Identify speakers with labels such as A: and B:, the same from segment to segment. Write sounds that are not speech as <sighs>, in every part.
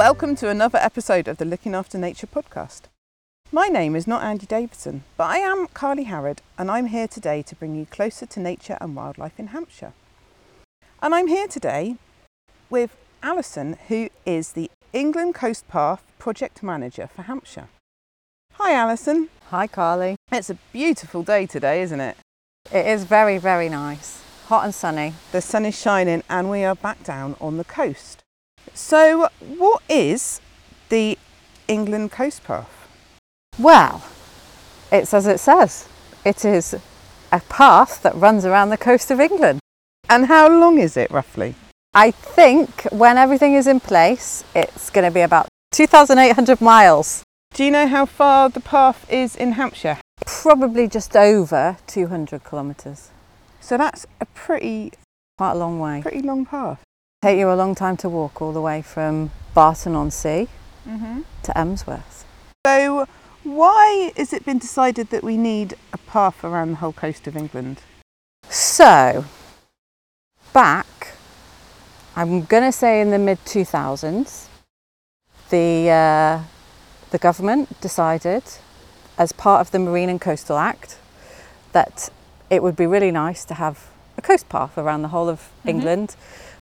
A: Welcome to another episode of the Looking After Nature podcast. My name is not Andy Davidson, but I am Carly Harrod, and I'm here today to bring you closer to nature and wildlife in Hampshire. And I'm here today with Alison, who is the England Coast Path Project Manager for Hampshire. Hi, Alison.
B: Hi, Carly.
A: It's a beautiful day today, isn't it?
B: It is very, very nice. Hot and sunny.
A: The sun is shining, and we are back down on the coast. So, what is the England Coast Path?
B: Well, it's as it says. It is a path that runs around the coast of England.
A: And how long is it roughly?
B: I think when everything is in place, it's going to be about 2,800 miles.
A: Do you know how far the path is in Hampshire?
B: Probably just over 200 kilometres.
A: So that's a pretty
B: Quite a long way.
A: pretty long path.
B: Take you a long time to walk all the way from Barton on Sea
A: Mm-hmm.
B: to Emsworth.
A: So why has it been decided that we need a path around the whole coast of England?
B: So, back, I'm going to say in the mid 2000s, the, uh, the government decided, as part of the Marine and Coastal Act, that it would be really nice to have a coast path around the whole of England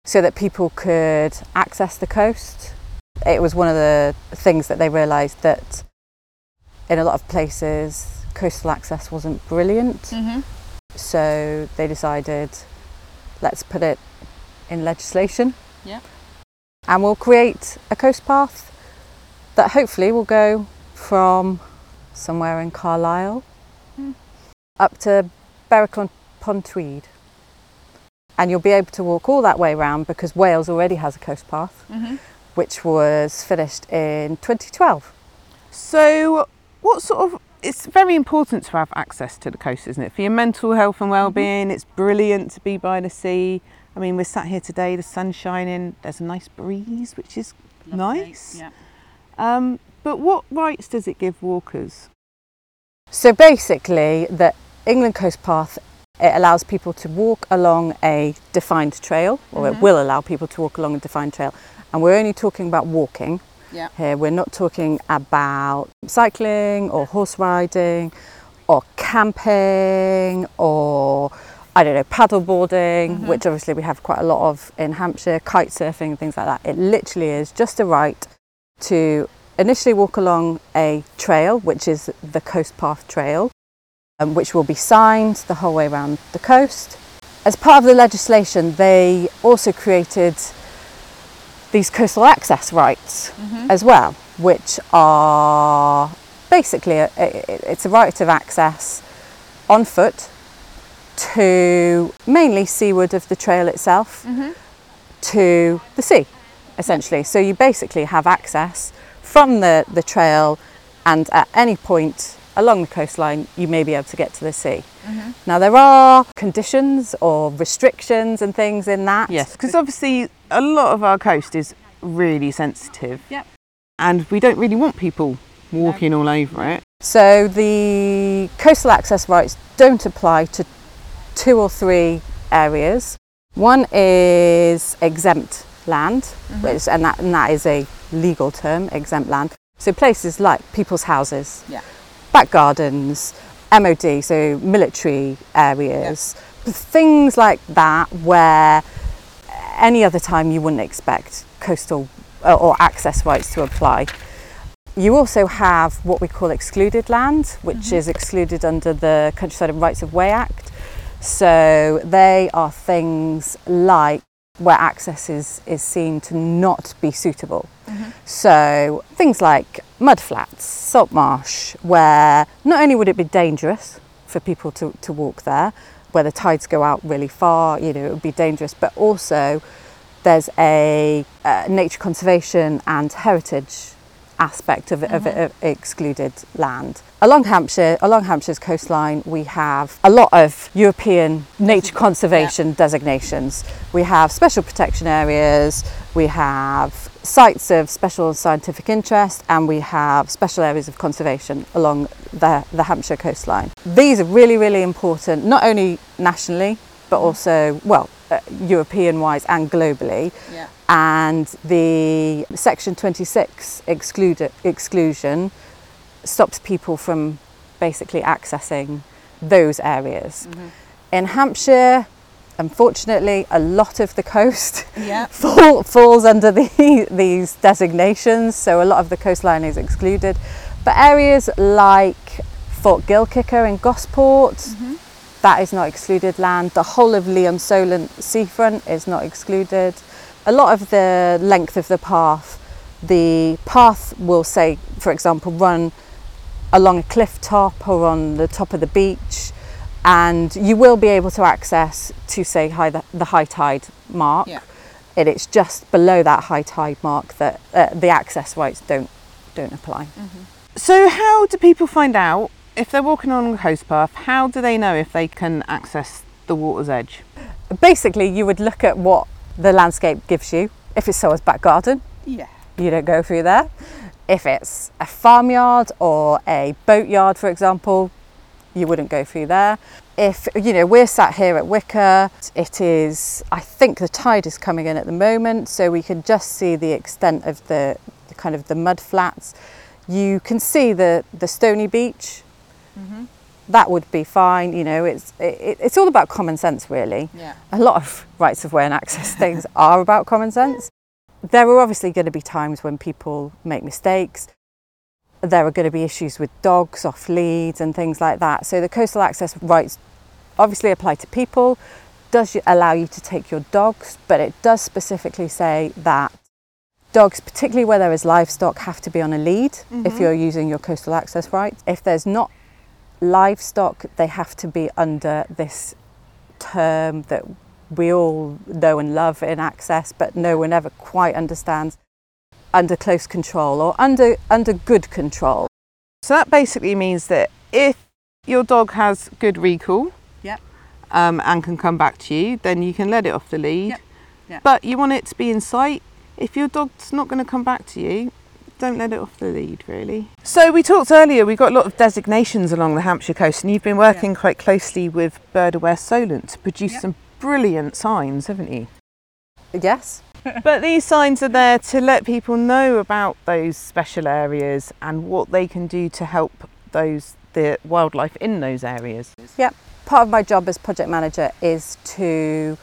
B: so that people could access the coast. It was one of the things that they realised that in a lot of places coastal access wasn't brilliant.
A: Mm-hmm.
B: So they decided, let's put it in legislation.
A: Yeah.
B: And we'll create a coast path that hopefully will go from somewhere in Carlisle
A: Hmm.
B: up to Berwick upon Tweed. And you'll be able to walk all that way round because Wales already has a coast path,
A: Mm-hmm.
B: which was finished in 2012.
A: So what sort of it's very important to have access to the coast, isn't it? For your mental health and well-being, it's brilliant to be by the sea. I mean, we're sat here today, the sun's shining, there's a nice breeze, which is nice.
C: Yeah.
A: Um, but what rights does it give walkers?
B: So basically, the England Coast Path it allows people to walk along a defined trail, or
A: Mhm.
B: it will allow people to walk along a defined trail. And we're only talking about walking
A: Yeah.
B: here. We're not talking about cycling or horse riding or camping or I don't know, paddleboarding,
A: Mhm.
B: which obviously we have quite a lot of in Hampshire, kite surfing, and things like that. It literally is just a right to initially walk along a trail, which is the Coast Path Trail, um, which will be signed the whole way around the coast. As part of the legislation, they also created these coastal access rights
A: Mm-hmm.
B: as well, which are basically a, a- it's a right of access on foot to mainly seaward of the trail itself
A: Mm-hmm.
B: to the sea, essentially. So you basically have access from the, the trail, and at any point along the coastline, you may be able to get to the sea.
A: Mm-hmm.
B: Now, there are conditions or restrictions and things in that.
A: Yes, because obviously a lot of our coast is really sensitive.
C: Yep.
A: And we don't really want people walking all over it.
B: So the coastal access rights don't apply to two or three areas. One is exempt land, which, and, that, and that is a legal term, exempt land. So places like people's houses,
C: Yeah.
B: Back gardens, MOD, so military areas, things like that where any other time you wouldn't expect coastal uh, or access rights to apply. You also have what we call excluded land, which is excluded under the Countryside and Rights of Way Act. So they are things like where access is, is seen to not be suitable. So things like mudflats, salt marsh, where not only would it be dangerous for people to, to walk there, where the tides go out really far, you know, it would be dangerous, but also there's a uh, nature conservation and heritage aspect of, of, of excluded land. Along Hampshire, along Hampshire's coastline, we have a lot of European nature conservation designations. We have special protection areas, we have sites of special scientific interest, and we have special areas of conservation along the, the Hampshire coastline. These are really, really important, not only nationally, but also, well, uh, European wise and globally.
A: Yeah.
B: And the Section 26 exclude, exclusion stops people from basically accessing those areas. Mm-hmm. In Hampshire, unfortunately, a lot of the coast
A: Yeah. <laughs>
B: fall, falls under the, these designations, so a lot of the coastline is excluded. But areas like Fort Gilkicker in Gosport, mm-hmm. That is not excluded land. The whole of Lee-on-Solent seafront is not excluded. A lot of the length of the path, the path will say, for example, run along a cliff top or on the top of the beach and you will be able to access to say high the, the high tide mark
A: Yeah.
B: and it's just below that high tide mark that uh, the access rights don't don't apply
A: So, how do people find out if they're walking on a coast path? How do they know if they can access the water's edge?
B: basically you would look at what the landscape gives you if it's someone's back garden
A: Yeah.
B: you don't go through there if it's a farmyard or a boatyard for example you wouldn't go through there if you know we're sat here at Wicor it is I think the tide is coming in at the moment so we can just see the extent of the, the kind of the mud flats you can see the the stony beach Mm-hmm. that would be fine you know it's it, it's all about common sense really
A: Yeah.
B: a lot of <laughs> rights of way and access <laughs> things are about common sense. There are obviously going to be times when people make mistakes. There are going to be issues with dogs off leads and things like that. So the coastal access rights obviously apply to people, does allow you to take your dogs, but it does specifically say that dogs, particularly where there is livestock, have to be on a lead if mm-hmm. you're using your coastal access rights. If there's not livestock, they have to be under this term that we all know and love in access, but no one ever quite understands under close control or under under good control.
A: So that basically means that if your dog has good recall
B: Yep.
A: um, and can come back to you, then you can let it off the lead.
B: Yep. Yep.
A: But you want it to be in sight. If your dog's not going to come back to you, don't let it off the lead, really. So we talked earlier, We've got a lot of designations along the Hampshire coast, and you've been working quite closely with Bird Aware Solent to produce
B: Yep.
A: some brilliant signs, haven't you?
B: Yes. <laughs>
A: but these signs are there to let people know about those special areas and what they can do to help those the wildlife in those areas.
B: Yep. Part of my job as project manager is to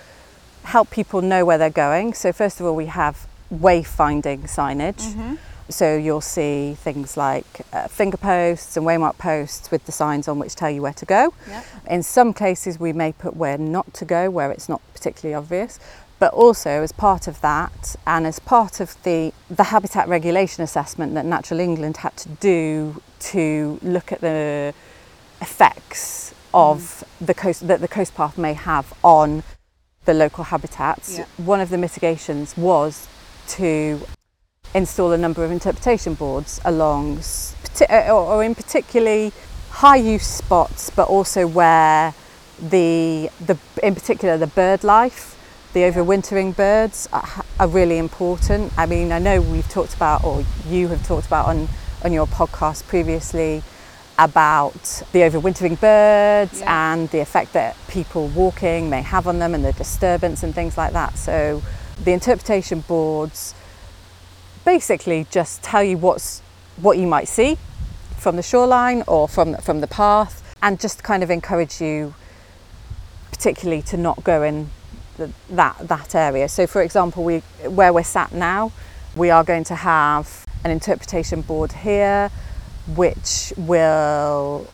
B: help people know where they're going. So first of all, we have wayfinding signage. Mm-hmm. So you'll see things like uh, finger posts and waymark posts with the signs on which tell you where to go.
A: Yep.
B: In some cases, we may put where not to go, where it's not particularly obvious. But also, as part of that, and as part of the, the habitat regulation assessment that Natural England had to do to look at the effects of the coast that the coast path may have on the local habitats,
A: Yeah.
B: one of the mitigations was to install a number of interpretation boards along, uh, or, or in particularly high use spots, but also where the, the in particular the bird life, the overwintering birds are, are really important. I mean, I know we've talked about, or you have talked about on, on your podcast previously about the overwintering birds
A: Yeah.
B: and the effect that people walking may have on them and the disturbance and things like that. So the interpretation boards basically just tell you what's what you might see from the shoreline or from from the path and just kind of encourage you particularly to not go in the, that that area. So for example, we where we're sat now, we are going to have an interpretation board here which will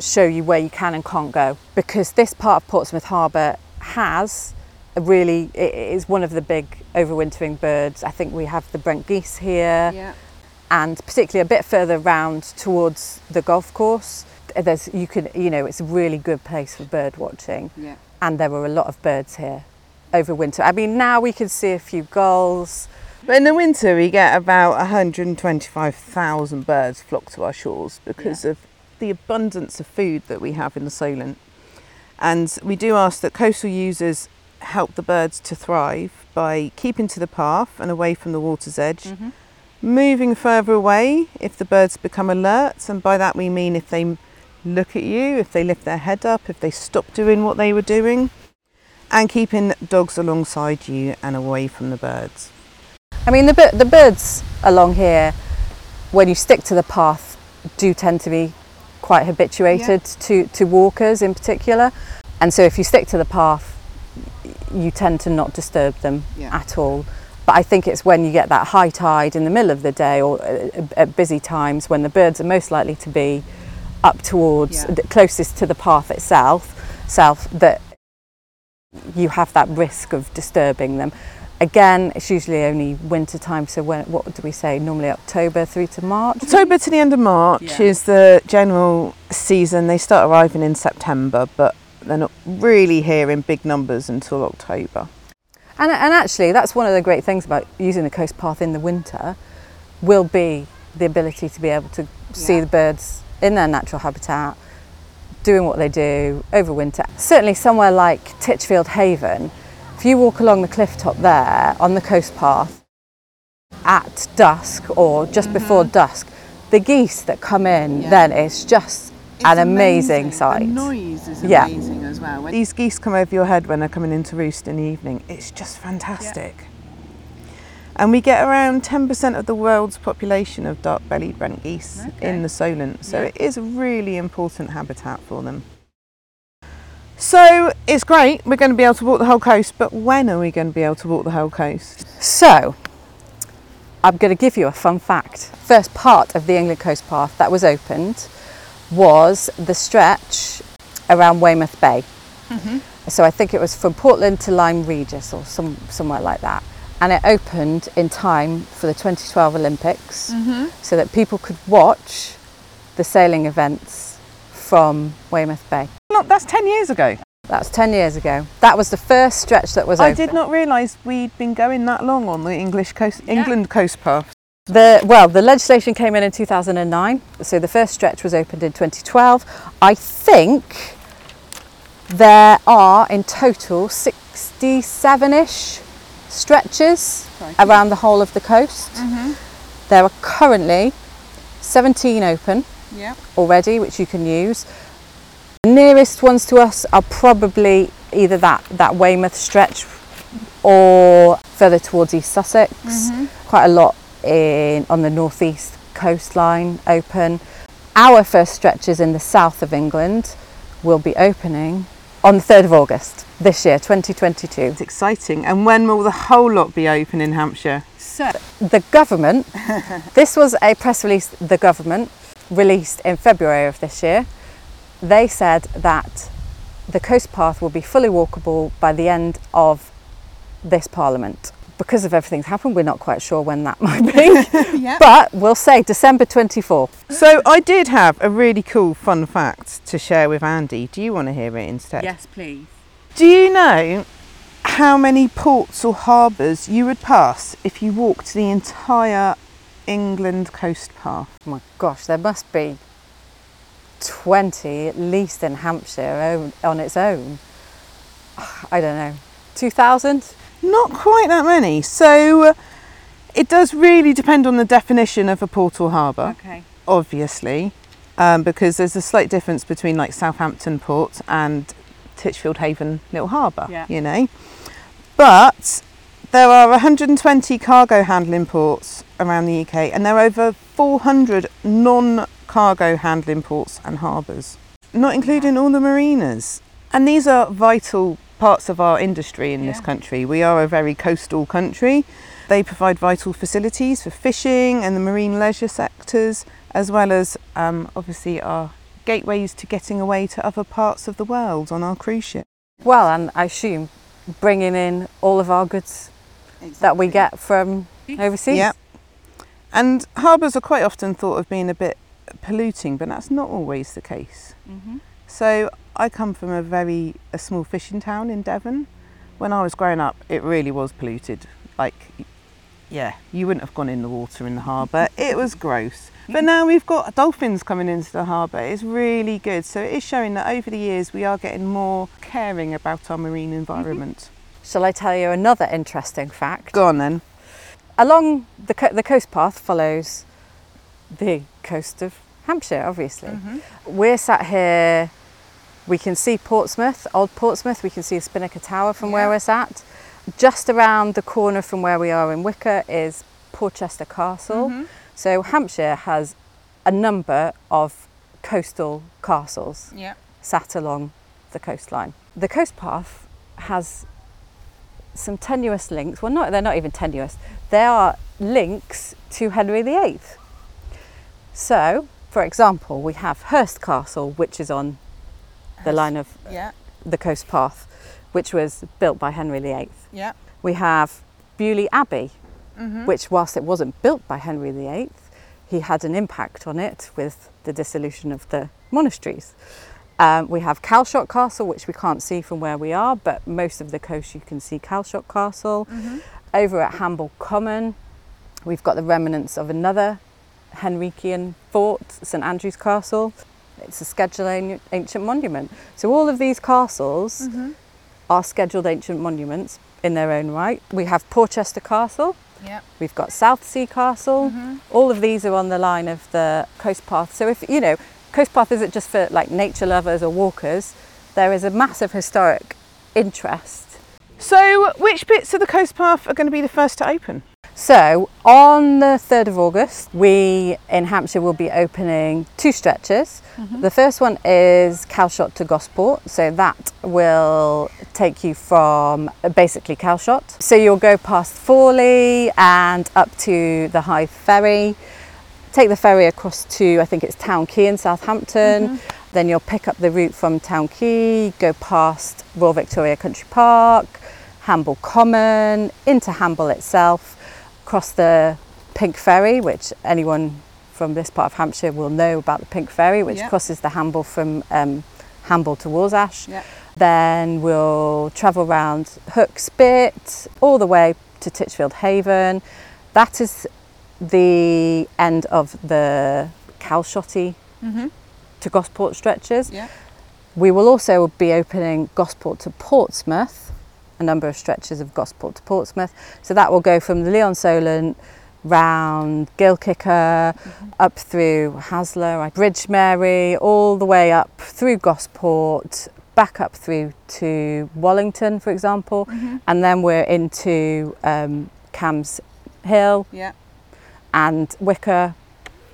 B: show you where you can and can't go because this part of Portsmouth Harbour has really it is one of the big overwintering birds. I think we have the Brent geese here
A: Yeah.
B: and particularly a bit further round towards the golf course. There's you can you know it's a really good place for bird watching
A: Yeah.
B: and there were a lot of birds here over winter. I mean now we can see a few gulls.
A: But in the winter, we get about 125,000 birds flock to our shores because of the abundance of food that we have in the Solent. And we do ask that coastal users help the birds to thrive by keeping to the path and away from the water's edge, mm-hmm. moving further away if the birds become alert. And by that we mean if they look at you, if they lift their head up, if they stop doing what they were doing. and keeping dogs alongside you and away from the birds.
B: I mean, the, the birds along here, when you stick to the path, do tend to be quite habituated to, to walkers in particular. And so if you stick to the path, you tend to not disturb them
A: Yeah.
B: at all. But I think it's when you get that high tide in the middle of the day or uh, at busy times when the birds are most likely to be up towards
A: Yeah.
B: the closest to the path itself, self that you have that risk of disturbing them. Again, it's usually only winter time, so when what do we say? Normally October through to March.
A: October to the end of March
B: Yeah.
A: is the general season. They start arriving in September, but they're not really here in big numbers until October.
B: And, and actually, that's one of the great things about using the coast path in the winter, will be the ability to be able to see
A: Yeah.
B: the birds in their natural habitat, doing what they do over winter. Certainly, somewhere like Titchfield Haven, if you walk along the cliff top there on the coast path at dusk or just before mm-hmm. dusk, the geese that come in
A: Yeah.
B: then it's just an amazing, sight.
A: The noise is
B: Yeah.
A: amazing as well. When these geese come over your head when they're coming into roost in the evening, it's just fantastic. And we get around 10% of the world's population of dark bellied brent geese
B: Okay.
A: in the Solent, so
B: Yeah.
A: it is a really important habitat for them. So it's great, we're going to be able to walk the whole coast, but when are we going to be able to walk the whole coast?
B: So, I'm going to give you a fun fact. First part of the England Coast Path that was opened was the stretch around Weymouth Bay. Mm-hmm. So I think it was from Portland to Lyme Regis or some, somewhere like that. And it opened in time for the 2012 Olympics mm-hmm. so that people could watch the sailing events from Weymouth Bay.
A: Look, that's 10 years ago.
B: That's 10 years ago. That was the first stretch that was
A: I
B: open.
A: did not realise we'd been going that long on the English coast, England coast path.
B: The, well, the legislation came in in 2009, so the first stretch was opened in 2012. I think there are in total 67-ish stretches around the whole of the coast. Mm-hmm. There are currently 17 open
A: Yeah.
B: already, which you can use. The nearest ones to us are probably either that, that Weymouth stretch or further towards East Sussex. Mm-hmm. Quite a lot in on the northeast coastline open. Our first stretches in the south of England will be opening on the 3rd of August this year, 2022.
A: It's exciting. And when will the whole lot be open in Hampshire?
B: So the government, <laughs> this was a press release the government released in February of this year. They said that the coast path will be fully walkable by the end of this parliament. Because of everything that's happened, we're not quite sure when that <laughs> might be. <laughs>
A: Yeah.
B: But we'll say December 24.
A: So I did have a really cool fun fact to share with Andy. Do you want to hear it instead?
B: Yes, please.
A: Do you know how many ports or harbours you would pass if you walked the entire England coast path?
B: Oh my gosh, there must be 20 at least in Hampshire on its own. <sighs> I don't know. 2,000?
A: Not quite that many. So uh, it does really depend on the definition of a port or harbour.
B: Okay.
A: obviously, um, because there's a slight difference between like Southampton Port and Titchfield Haven Little Harbour,
B: Yeah.
A: you know. But there are 120 cargo handling ports around the UK, and there are over 400 non cargo handling ports and harbours, not including all the marinas. And these are vital parts of our industry in this country. We are a very coastal country. They provide vital facilities for fishing and the marine leisure sectors, as well as um, obviously our gateways to getting away to other parts of the world on our cruise ship.
B: Well, and I assume bringing in all of our goods that we get from overseas.
A: Yeah. And harbours are quite often thought of being a bit polluting, but that's not always the case.
B: Mhm.
A: So I come from a very a small fishing town in Devon. When I was growing up, it really was polluted. Like, yeah, you wouldn't have gone in the water in the harbour. It was gross. But now we've got dolphins coming into the harbour. It's really good. So it is showing that over the years we are getting more caring about our marine environment.
B: Shall I tell you another interesting fact?
A: Go on then.
B: Along the, co- the coast path follows the coast of Hampshire, obviously.
A: Mm-hmm.
B: We're sat here We can see Portsmouth, Old Portsmouth. We can see Spinnaker Tower from where we're sat. Just around the corner from where we are in Wicor is Portchester Castle.
A: Mm-hmm.
B: So Hampshire has a number of coastal castles
A: Yeah.
B: sat along the coastline. The coast path has some tenuous links. Well, not they're not even tenuous. They are links to Henry VIII. So, for example, we have Hurst Castle, which is on the line of
A: Yeah.
B: the coast path, which was built by Henry VIII.
A: Yeah.
B: We have Beaulieu Abbey,
A: Mm-hmm.
B: which, whilst it wasn't built by Henry VIII, he had an impact on it with the dissolution of the monasteries. Um, we have Calshot Castle, which we can't see from where we are, but most of the coast you can see Calshot Castle.
A: Mm-hmm.
B: Over at Hamble Common, we've got the remnants of another Henrician fort, St Andrew's Castle. It's a scheduled ancient monument. So all of these castles
A: Mm-hmm.
B: are scheduled ancient monuments in their own right. We have Portchester Castle,
A: Yeah.
B: we've got Southsea Castle.
A: Mm-hmm.
B: All of these are on the line of the coast path. So if you know, coast path isn't just for like nature lovers or walkers. There is a massive historic interest.
A: So, which bits of the coast path are going to be the first to open?
B: So on the 3rd of August, we in Hampshire will be opening two stretches. The first one is Calshot to Gosport, so that will take you from uh, basically Calshot. So you'll go past Fawley and up to the Hythe Ferry, take the ferry across to I think it's Town Quay in Southampton. Then you'll pick up the route from Town Quay, go past Royal Victoria Country Park, Hamble Common, into Hamble itself, cross the Pink Ferry, which anyone from this part of Hampshire will know about the Pink Ferry, which
A: Yeah.
B: crosses the Hamble from um, Hamble to Warsash.
A: Yeah.
B: Then we'll travel round Hook Spit all the way to Titchfield Haven. That is the end of the Calshotty
A: Mm-hmm.
B: to Gosport stretches.
A: Yeah.
B: We will also be opening Gosport to Portsmouth, a number of stretches of Gosport to Portsmouth. So that will go from the Lee-on-Solent round Gilkicker, up through Haslar, Bridge Mary, all the way up through Gosport, back up through to Wallington, for example,
A: Mm-hmm.
B: and then we're into um, Cams Hill
A: Yeah.
B: and Wicor,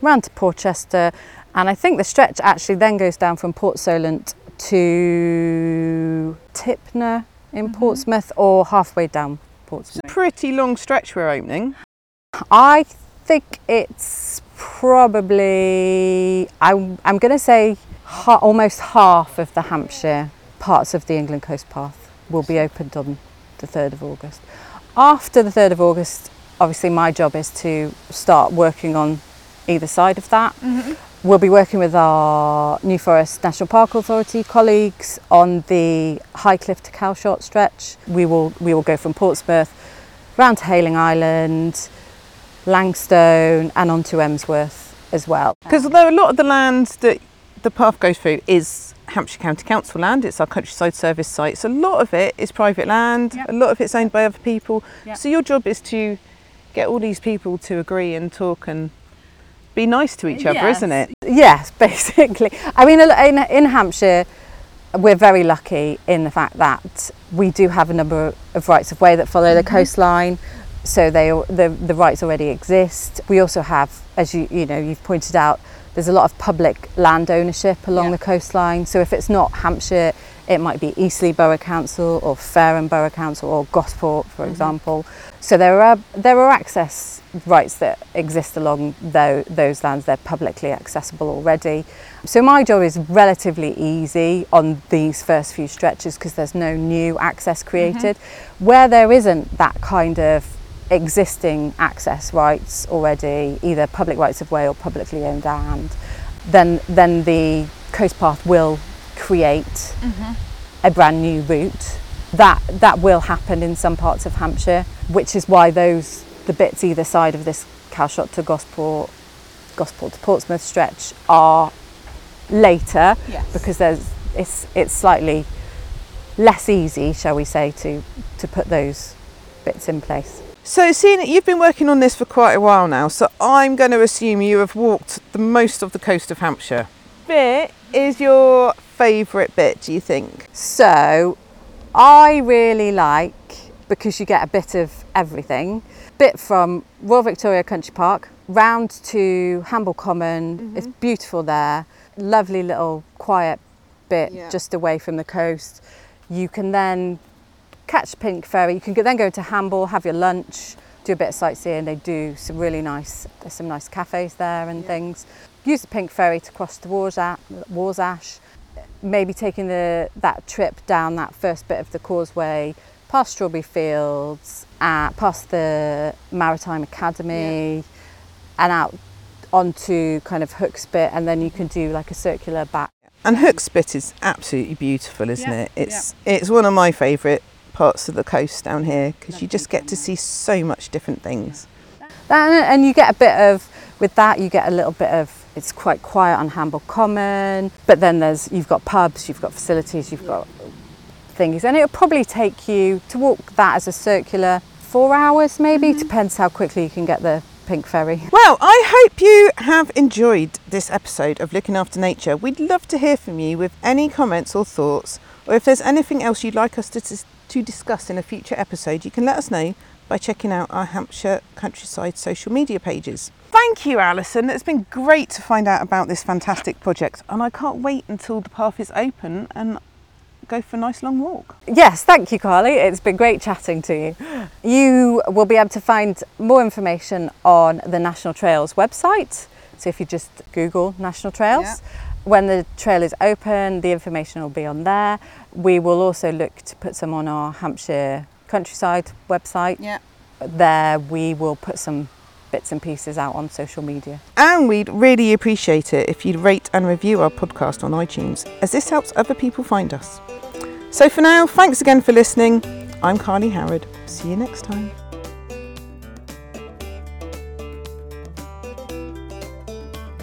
B: round to Portchester, and I think the stretch actually then goes down from Port Solent to Tipner in
A: Mhm.
B: Portsmouth or halfway down Portsmouth.
A: Pretty long stretch we're opening.
B: I think it's probably, I'm, I'm going to say ha- almost half of the Hampshire parts of the England Coast Path will be opened on the 3rd of August. After the 3rd of August, obviously my job is to start working on either side of that.
A: Mm-hmm.
B: We'll be working with our New Forest National Park Authority colleagues on the Highcliffe to Calshot stretch. We will we will go from Portsmouth round to Hayling Island, Langstone, and on to Emsworth as well.
A: Because although a lot of the land that the path goes through is Hampshire County Council land, it's our countryside service site. So a lot of it is private land,
B: Yep.
A: a lot of it's owned by other people.
B: Yep.
A: So your job is to get all these people to agree and talk and be nice to each other,
B: Yes.
A: isn't it?
B: Yes, <laughs> basically. I mean, in, in Hampshire, we're very lucky in the fact that we do have a number of rights of way that follow the mm-hmm. coastline. So they the, the rights already exist. We also have, as you you know, you've pointed out, there's a lot of public land ownership along
A: Yeah.
B: the coastline. So if it's not Hampshire, it might be Eastleigh Borough Council or Fareham Borough Council or Gosport, for mm-hmm. example. So there are there are access rights that exist along tho- those lands. They're publicly accessible already. So my job is relatively easy on these first few stretches because there's no new access created. Mm-hmm. Where there isn't that kind of existing access rights already, either public rights of way or publicly owned land, then then the coast path will create mm-hmm. a brand new route. That that will happen in some parts of Hampshire, which is why those the bits either side of this Calshot to Gosport, Gosport to Portsmouth stretch are later
A: Yes.
B: because there's it's it's slightly less easy, shall we say, to to put those bits in place.
A: So seeing that you've been working on this for quite a while now, so I'm going to assume you have walked the most of the coast of Hampshire. Bit is your favourite bit, do you think?
B: So I really like because you get a bit of everything. Bit from Royal Victoria Country Park round to Hamble Common.
A: Mm-hmm.
B: It's beautiful there. Lovely little quiet bit
A: Yeah.
B: just away from the coast. You can then catch Pink Ferry. You can then go to Hamble, have your lunch, do a bit of sightseeing. They do some really nice. There's some nice cafes there and things. Use the Pink Ferry to cross to. Warsash. Maybe taking the that trip down that first bit of the causeway, past Strawberry Fields, uh, past the Maritime Academy, and out onto kind of Hookspit, and then you can do like a circular back.
A: And Hookspit is absolutely beautiful, isn't
B: Yeah,
A: it? It's it's one of my favourite parts of the coast down here because you just get to see so much different things.
B: And, and you get a bit of with that you get a little bit of it's quite quiet on Hamble Common but then there's you've got pubs you've got facilities you've got things and it'll probably take you to walk that as a circular four hours maybe mm-hmm. depends how quickly you can get the pink ferry
A: Well, I hope you have enjoyed this episode of Looking After Nature. We'd love to hear from you with any comments or thoughts, or if there's anything else you'd like us to, to discuss in a future episode, you can let us know by checking out our Hampshire Countryside social media pages. Thank you, Alison. It's been great to find out about this fantastic project, and I can't wait until the path is open and go for a nice long walk.
B: Yes, thank you, Carly. It's been great chatting to you. You will be able to find more information on the National Trails website. So if you just Google National Trails,
A: Yeah.
B: when the trail is open, the information will be on there. We will also look to put some on our Hampshire Countryside website.
A: Yeah.
B: There we will put some bits and pieces out on social media.
A: And we'd really appreciate it if you'd rate and review our podcast on iTunes, as this helps other people find us. So for now, thanks again for listening. I'm Carly Howard. See you next time.